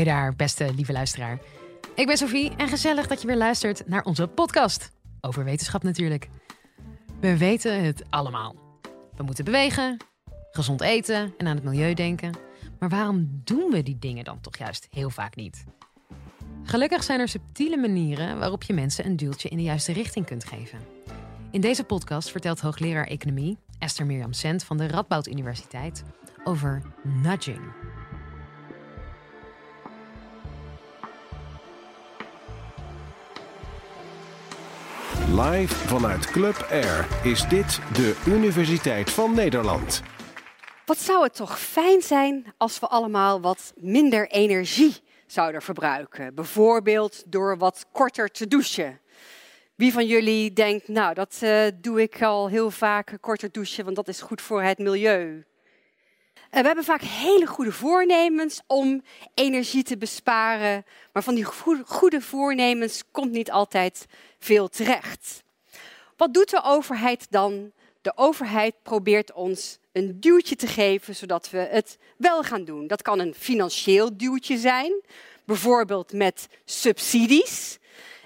Hey daar, beste lieve luisteraar. Ik ben Sophie en gezellig dat je weer luistert naar onze podcast. Over wetenschap natuurlijk. We weten het allemaal. We moeten bewegen, gezond eten en aan het milieu denken. Maar waarom doen we die dingen dan toch juist heel vaak niet? Gelukkig zijn er subtiele manieren waarop je mensen een duwtje in de juiste richting kunt geven. In deze podcast vertelt hoogleraar economie Esther Mirjam Sent van de Radboud Universiteit over nudging. Live vanuit Club Air is dit de Universiteit van Nederland. Wat zou het toch fijn zijn als we allemaal wat minder energie zouden verbruiken? Bijvoorbeeld door wat korter te douchen. Wie van jullie denkt, nou, dat uh, doe ik al heel vaak, korter douchen, want dat is goed voor het milieu. Uh, we hebben vaak hele goede voornemens om energie te besparen, maar van die goede voornemens komt niet altijd veel terecht. Wat doet de overheid dan? De overheid probeert ons een duwtje te geven zodat we het wel gaan doen. Dat kan een financieel duwtje zijn, bijvoorbeeld met subsidies.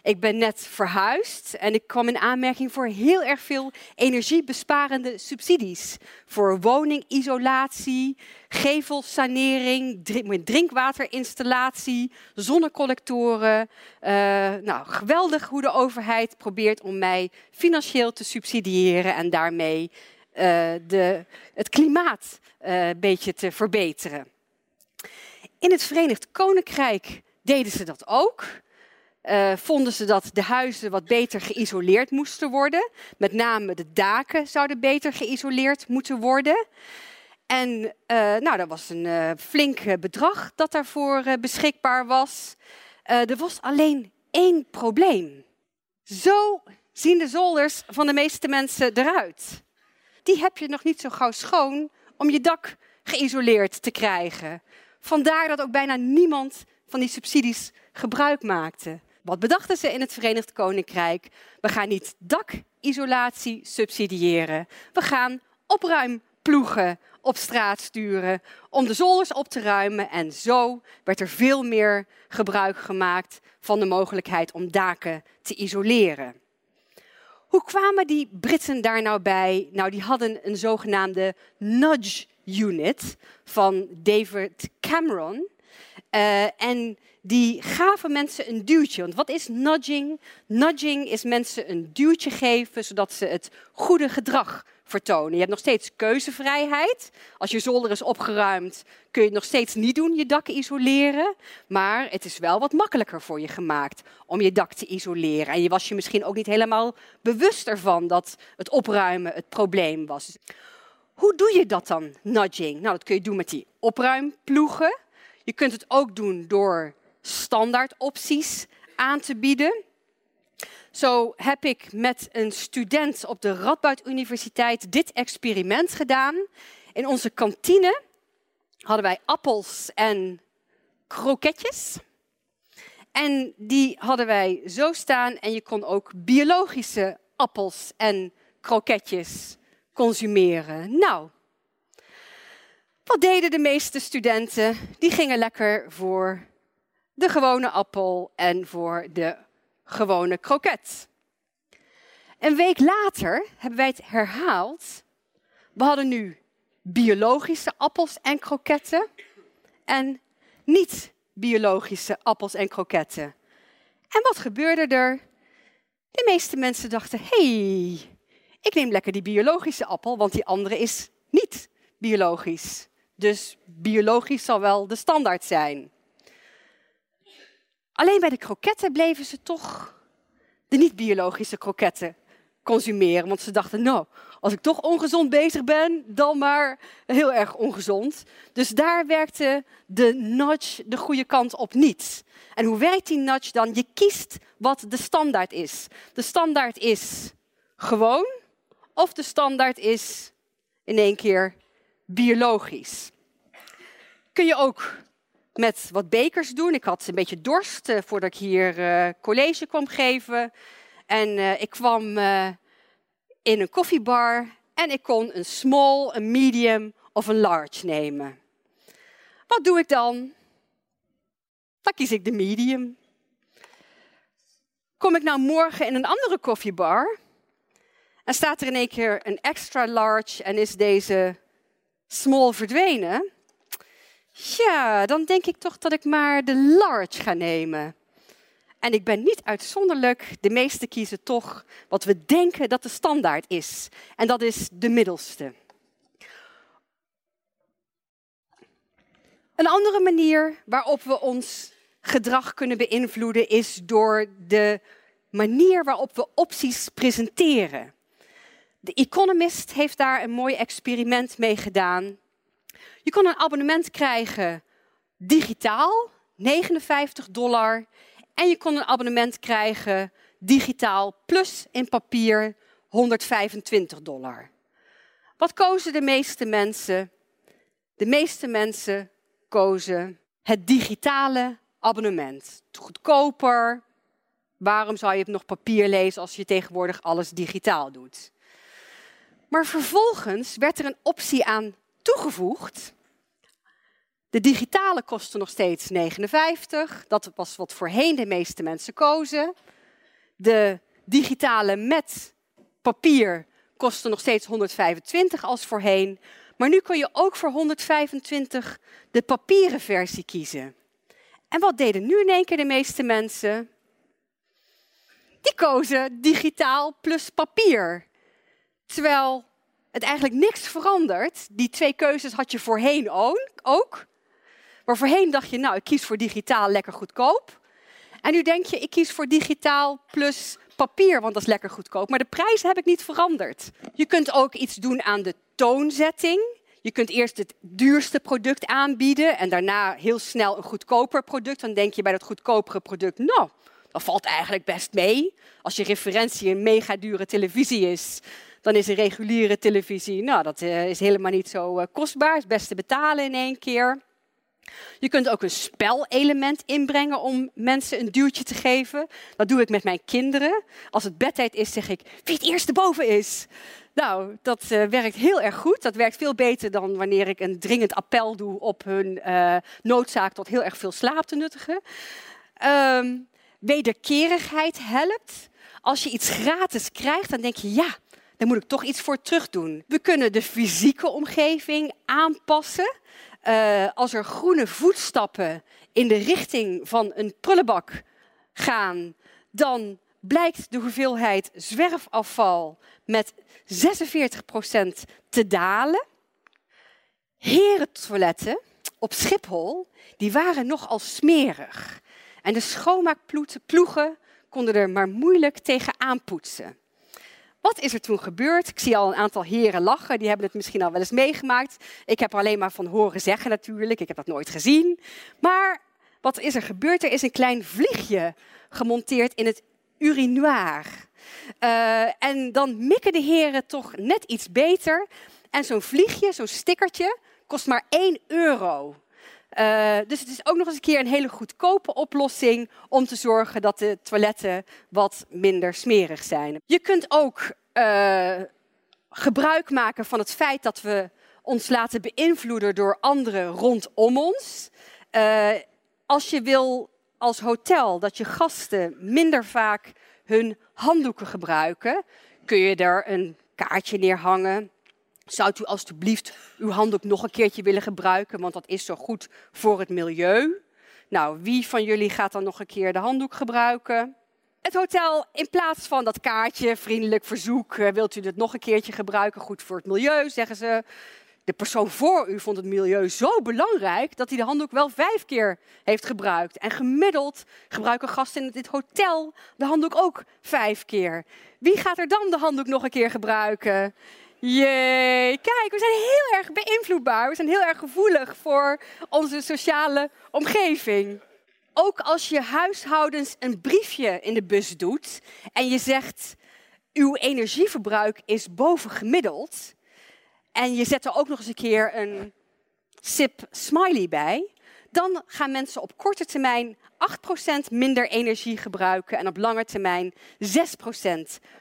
Ik ben net verhuisd en ik kwam in aanmerking voor heel erg veel energiebesparende subsidies. Voor woningisolatie, gevelsanering, drinkwaterinstallatie, zonnecollectoren. Uh, nou, geweldig hoe de overheid probeert om mij financieel te subsidiëren en daarmee uh, de, het klimaat een beetje te verbeteren. In het Verenigd Koninkrijk deden ze dat ook uh, vonden ze dat de huizen wat beter geïsoleerd moesten worden. Met name de daken zouden beter geïsoleerd moeten worden. En uh, nou, dat was een uh, flink bedrag dat daarvoor beschikbaar was. er was alleen één probleem. Zo zien de zolders van de meeste mensen eruit. Die heb je nog niet zo gauw schoon om je dak geïsoleerd te krijgen. Vandaar dat ook bijna niemand van die subsidies gebruik maakte. Wat bedachten ze in het Verenigd Koninkrijk? We gaan niet dakisolatie subsidiëren. We gaan opruimploegen op straat sturen om de zolders op te ruimen. En zo werd er veel meer gebruik gemaakt van de mogelijkheid om daken te isoleren. Hoe kwamen die Britten daar nou bij? Nou, die hadden een zogenaamde nudge unit van David Cameron. Uh, en die gaven mensen een duwtje. Want wat is nudging? Nudging is mensen een duwtje geven zodat ze het goede gedrag vertonen. Je hebt nog steeds keuzevrijheid. Als je zolder is opgeruimd, kun je het nog steeds niet doen, je dak isoleren. Maar het is wel wat makkelijker voor je gemaakt om je dak te isoleren. En je was je misschien ook niet helemaal bewust ervan dat het opruimen het probleem was. Hoe doe je dat dan, nudging? Nou, dat kun je doen met die opruimploegen. Je kunt het ook doen door standaard opties aan te bieden. Zo heb ik met een student op de Radboud Universiteit dit experiment gedaan. In onze kantine hadden wij appels en kroketjes. En die hadden wij zo staan en je kon ook biologische appels en kroketjes consumeren. Nou, wat deden de meeste studenten? Die gingen lekker voor de gewone appel en voor de gewone kroket. Een week later hebben wij het herhaald. We hadden nu biologische appels en kroketten en niet biologische appels en kroketten. En wat gebeurde er? De meeste mensen dachten: hey, ik neem lekker die biologische appel, want die andere is niet biologisch. Dus biologisch zal wel de standaard zijn. Alleen bij de kroketten bleven ze toch de niet-biologische kroketten consumeren. Want ze dachten, nou, als ik toch ongezond bezig ben, dan maar heel erg ongezond. Dus daar werkte de nudge de goede kant op niet. En hoe werkt die nudge dan? Je kiest wat de standaard is. De standaard is gewoon, of de standaard is in één keer biologisch. Kun je ook met wat bekers doen. Ik had een beetje dorst uh, voordat ik hier uh, college kwam geven. En uh, ik kwam in een koffiebar en ik kon een small, een medium of een large nemen. Wat doe ik dan? kies ik de medium. Kom ik nou morgen in een andere koffiebar en staat er in één keer een extra large en is deze small verdwenen? Ja, dan denk ik toch dat ik maar de large ga nemen. En ik ben niet uitzonderlijk, de meesten kiezen toch wat we denken dat de standaard is. En dat is de middelste. Een andere manier waarop we ons gedrag kunnen beïnvloeden is door de manier waarop we opties presenteren. De Economist heeft daar een mooi experiment mee gedaan. Je kon een abonnement krijgen digitaal, 59 dollar. En je kon een abonnement krijgen digitaal plus in papier, 125 dollar. Wat kozen de meeste mensen? De meeste mensen kozen het digitale abonnement. Goedkoper. Waarom zou je het nog papier lezen als je tegenwoordig alles digitaal doet? Maar vervolgens werd er een optie aan toegevoegd. De digitale kostte nog steeds 59. Dat was wat voorheen de meeste mensen kozen. De digitale met papier kostte nog steeds 125 als voorheen. Maar nu kun je ook voor 125 de papieren versie kiezen. En wat deden nu in één keer de meeste mensen? Die kozen digitaal plus papier. Terwijl het eigenlijk niks verandert. Die twee keuzes had je voorheen ook. Maar voorheen dacht je, nou, ik kies voor digitaal lekker goedkoop. En nu denk je, ik kies voor digitaal plus papier, want dat is lekker goedkoop. Maar de prijs heb ik niet veranderd. Je kunt ook iets doen aan de toonzetting. Je kunt eerst het duurste product aanbieden en daarna heel snel een goedkoper product. Dan denk je bij dat goedkopere product, nou, dat valt eigenlijk best mee. Als je referentie een mega dure televisie is, dan is een reguliere televisie, nou, dat eh, is helemaal niet zo uh, kostbaar. Het best te betalen in één keer. Je kunt ook een spelelement inbrengen om mensen een duwtje te geven. Dat doe ik met mijn kinderen. Als het bedtijd is, zeg ik wie het eerste boven is. Nou, dat uh, werkt heel erg goed. Dat werkt veel beter dan wanneer ik een dringend appel doe op hun noodzaak tot heel erg veel slaap te nuttigen. Um, wederkerigheid helpt. Als je iets gratis krijgt, dan denk je ja, daar moet ik toch iets voor terug doen. We kunnen de fysieke omgeving aanpassen. Uh, als er groene voetstappen in de richting van een prullenbak gaan, dan blijkt de hoeveelheid zwerfafval met 46% te dalen. Herentoiletten op Schiphol, die waren nogal smerig. En de schoonmaakploegen konden er maar moeilijk tegen aanpoetsen. Wat is er toen gebeurd? Ik zie al een aantal heren lachen, die hebben het misschien al wel eens meegemaakt. Ik heb er alleen maar van horen zeggen natuurlijk, ik heb dat nooit gezien. Maar wat is er gebeurd? Er is een klein vliegje gemonteerd in het urinoir. Uh, en dan mikken de heren toch net iets beter. En zo'n vliegje, zo'n stickertje, kost maar 1 euro. Uh, dus het is ook nog eens een keer een hele goedkope oplossing om te zorgen dat de toiletten wat minder smerig zijn. Je kunt ook uh, gebruik maken van het feit dat we ons laten beïnvloeden door anderen rondom ons. Uh, als je wil als hotel dat je gasten minder vaak hun handdoeken gebruiken, kun je er een kaartje neerhangen zou u alstublieft uw handdoek nog een keertje willen gebruiken, want dat is zo goed voor het milieu? Nou, wie van jullie gaat dan nog een keer de handdoek gebruiken? Het hotel, in plaats van dat kaartje, vriendelijk verzoek, eh, wilt u het nog een keertje gebruiken, goed voor het milieu, zeggen ze. De persoon voor u vond het milieu zo belangrijk dat hij de handdoek wel vijf keer heeft gebruikt. En gemiddeld gebruiken gasten in dit hotel de handdoek ook vijf keer. Wie gaat er dan de handdoek nog een keer gebruiken? Jee, kijk, we zijn heel erg beïnvloedbaar. We zijn heel erg gevoelig voor onze sociale omgeving. Ook als je huishoudens een briefje in de bus doet en je zegt, uw energieverbruik is boven gemiddeld. En je zet er ook nog eens een keer een sip smiley bij. Dan gaan mensen op korte termijn 8% minder energie gebruiken en op lange termijn 6%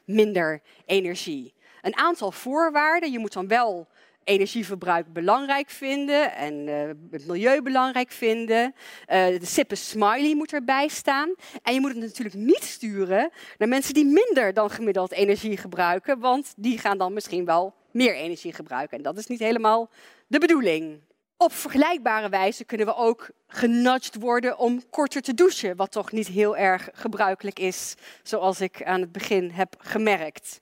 minder energie een aantal voorwaarden. Je moet dan wel energieverbruik belangrijk vinden en uh, het milieu belangrijk vinden. Uh, de sippe smiley moet erbij staan. En je moet het natuurlijk niet sturen naar mensen die minder dan gemiddeld energie gebruiken, want die gaan dan misschien wel meer energie gebruiken. En dat is niet helemaal de bedoeling. Op vergelijkbare wijze kunnen we ook genudged worden om korter te douchen, wat toch niet heel erg gebruikelijk is, zoals ik aan het begin heb gemerkt.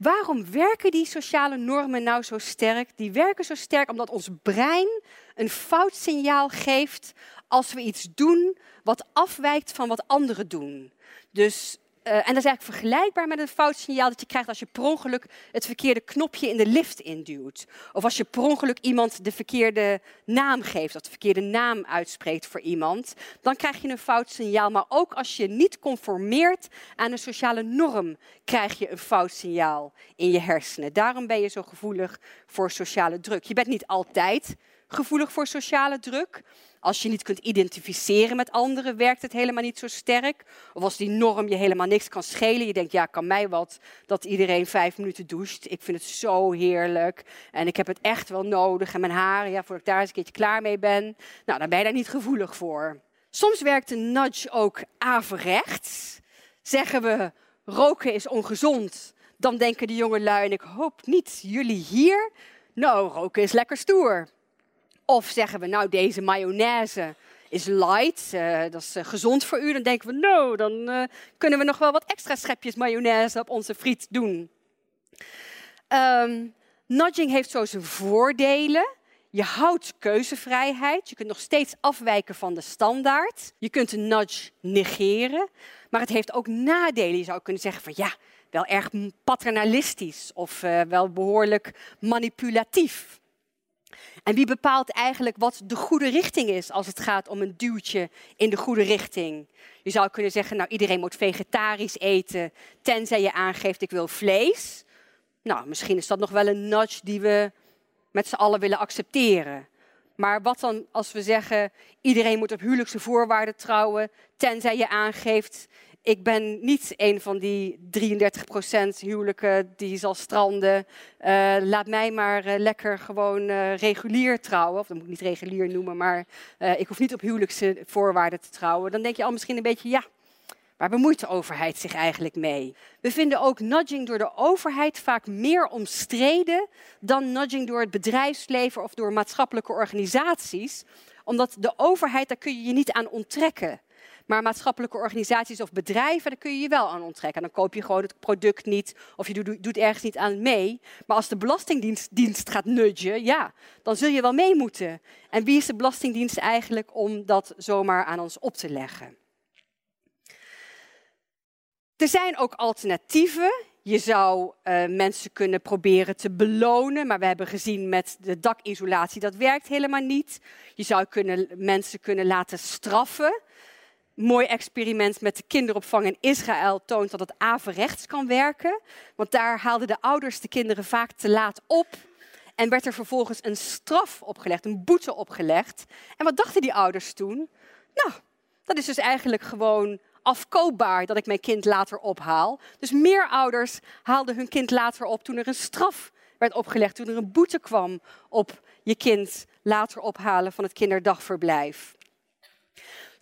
Waarom werken die sociale normen nou zo sterk? Die werken zo sterk omdat ons brein een fout signaal geeft als we iets doen wat afwijkt van wat anderen doen. Dus uh, en dat is eigenlijk vergelijkbaar met een fout signaal dat je krijgt als je per ongeluk het verkeerde knopje in de lift induwt. Of als je per ongeluk iemand de verkeerde naam geeft, of de verkeerde naam uitspreekt voor iemand. Dan krijg je een fout signaal. Maar ook als je niet conformeert aan een sociale norm, krijg je een fout signaal in je hersenen. Daarom ben je zo gevoelig voor sociale druk. Je bent niet altijd gevoelig voor sociale druk. Als je niet kunt identificeren met anderen, werkt het helemaal niet zo sterk. Of als die norm je helemaal niks kan schelen. Je denkt, ja, kan mij wat dat iedereen vijf minuten doucht. Ik vind het zo heerlijk. En ik heb het echt wel nodig. En mijn haren, ja, voordat ik daar eens een keertje klaar mee ben. Nou, dan ben je daar niet gevoelig voor. Soms werkt een nudge ook averechts. Zeggen we, roken is ongezond. Dan denken de jonge lui, en ik hoop niet jullie hier. Nou, roken is lekker stoer. Of zeggen we, nou, deze mayonaise is light, uh, dat is uh, gezond voor u. Dan denken we, nou, dan uh, kunnen we nog wel wat extra schepjes mayonaise op onze friet doen. Um, nudging heeft zo zijn voordelen. Je houdt keuzevrijheid. Je kunt nog steeds afwijken van de standaard. Je kunt een nudge negeren. Maar het heeft ook nadelen. Je zou kunnen zeggen van ja, wel erg paternalistisch of wel behoorlijk manipulatief. En wie bepaalt eigenlijk wat de goede richting is als het gaat om een duwtje in de goede richting? Je zou kunnen zeggen, nou iedereen moet vegetarisch eten, tenzij je aangeeft ik wil vlees. Nou, misschien is dat nog wel een nudge die we met z'n allen willen accepteren. Maar wat dan als we zeggen, iedereen moet op huwelijkse voorwaarden trouwen, tenzij je aangeeft ik ben niet een van die 33% huwelijken die zal stranden. Uh, laat mij maar uh, lekker gewoon uh, regulier trouwen. Of dat moet ik niet regulier noemen, maar ik hoef niet op huwelijkse voorwaarden te trouwen. Dan denk je al misschien een beetje, ja, Waar bemoeit de overheid zich eigenlijk mee? We vinden ook nudging door de overheid vaak meer omstreden dan nudging door het bedrijfsleven of door maatschappelijke organisaties. Omdat de overheid, daar kun je je niet aan onttrekken. Maar maatschappelijke organisaties of bedrijven, daar kun je je wel aan onttrekken. Dan koop je gewoon het product niet of je doet, ergens niet aan mee. Maar als de Belastingdienst dienst gaat nudgen, ja, dan zul je wel mee moeten. En wie is de Belastingdienst eigenlijk om dat zomaar aan ons op te leggen? Er zijn ook alternatieven. Je zou uh, mensen kunnen proberen te belonen, maar we hebben gezien met de dakisolatie dat werkt helemaal niet. Je zou kunnen, mensen kunnen laten straffen mooi experiment met de kinderopvang in Israël toont dat het averechts kan werken. Want daar haalden de ouders de kinderen vaak te laat op. En werd er vervolgens een straf opgelegd, een boete opgelegd. En wat dachten die ouders toen? Nou, dat is dus eigenlijk gewoon afkoopbaar dat ik mijn kind later ophaal. Dus meer ouders haalden hun kind later op toen er een straf werd opgelegd, toen er een boete kwam op je kind later ophalen van het kinderdagverblijf.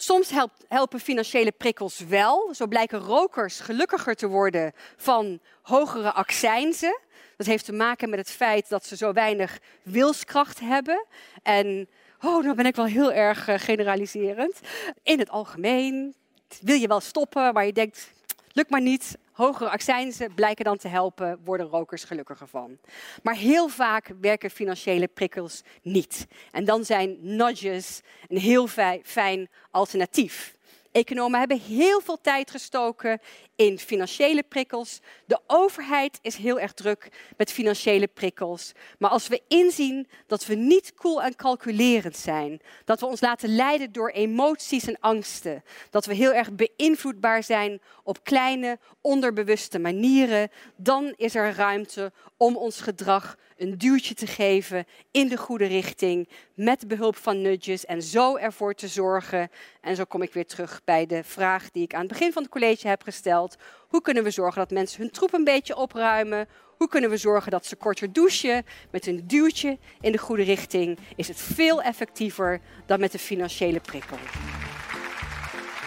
Soms helpen financiële prikkels wel. Zo blijken rokers gelukkiger te worden van hogere accijnzen. Dat heeft te maken met het feit dat ze zo weinig wilskracht hebben. En, oh, dan ben ik wel heel erg uh, generaliserend. In het algemeen wil je wel stoppen, maar je denkt, lukt maar niet hogere accijnzen blijken dan te helpen, worden rokers gelukkiger van. Maar heel vaak werken financiële prikkels niet. En dan zijn nudges een heel fijn alternatief. Economen hebben heel veel tijd gestoken in financiële prikkels. De overheid is heel erg druk met financiële prikkels. Maar als we inzien dat we niet cool en calculerend zijn, dat we ons laten leiden door emoties en angsten, dat we heel erg beïnvloedbaar zijn op kleine, onderbewuste manieren, dan is er ruimte om ons gedrag een duwtje te geven in de goede richting met behulp van nudges en zo ervoor te zorgen. En zo kom ik weer terug bij de vraag die ik aan het begin van het college heb gesteld. Hoe kunnen we zorgen dat mensen hun troep een beetje opruimen? Hoe kunnen we zorgen dat ze korter douchen? Met een duwtje in de goede richting is het veel effectiever dan met een financiële prikkel.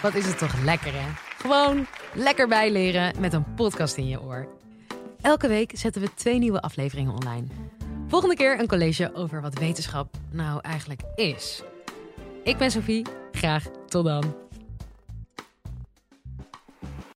Wat is het toch lekker, hè? Gewoon lekker bijleren met een podcast in je oor. Elke week zetten we twee nieuwe afleveringen online. Volgende keer een college over wat wetenschap nou eigenlijk is. Ik ben Sophie. Graag tot dan.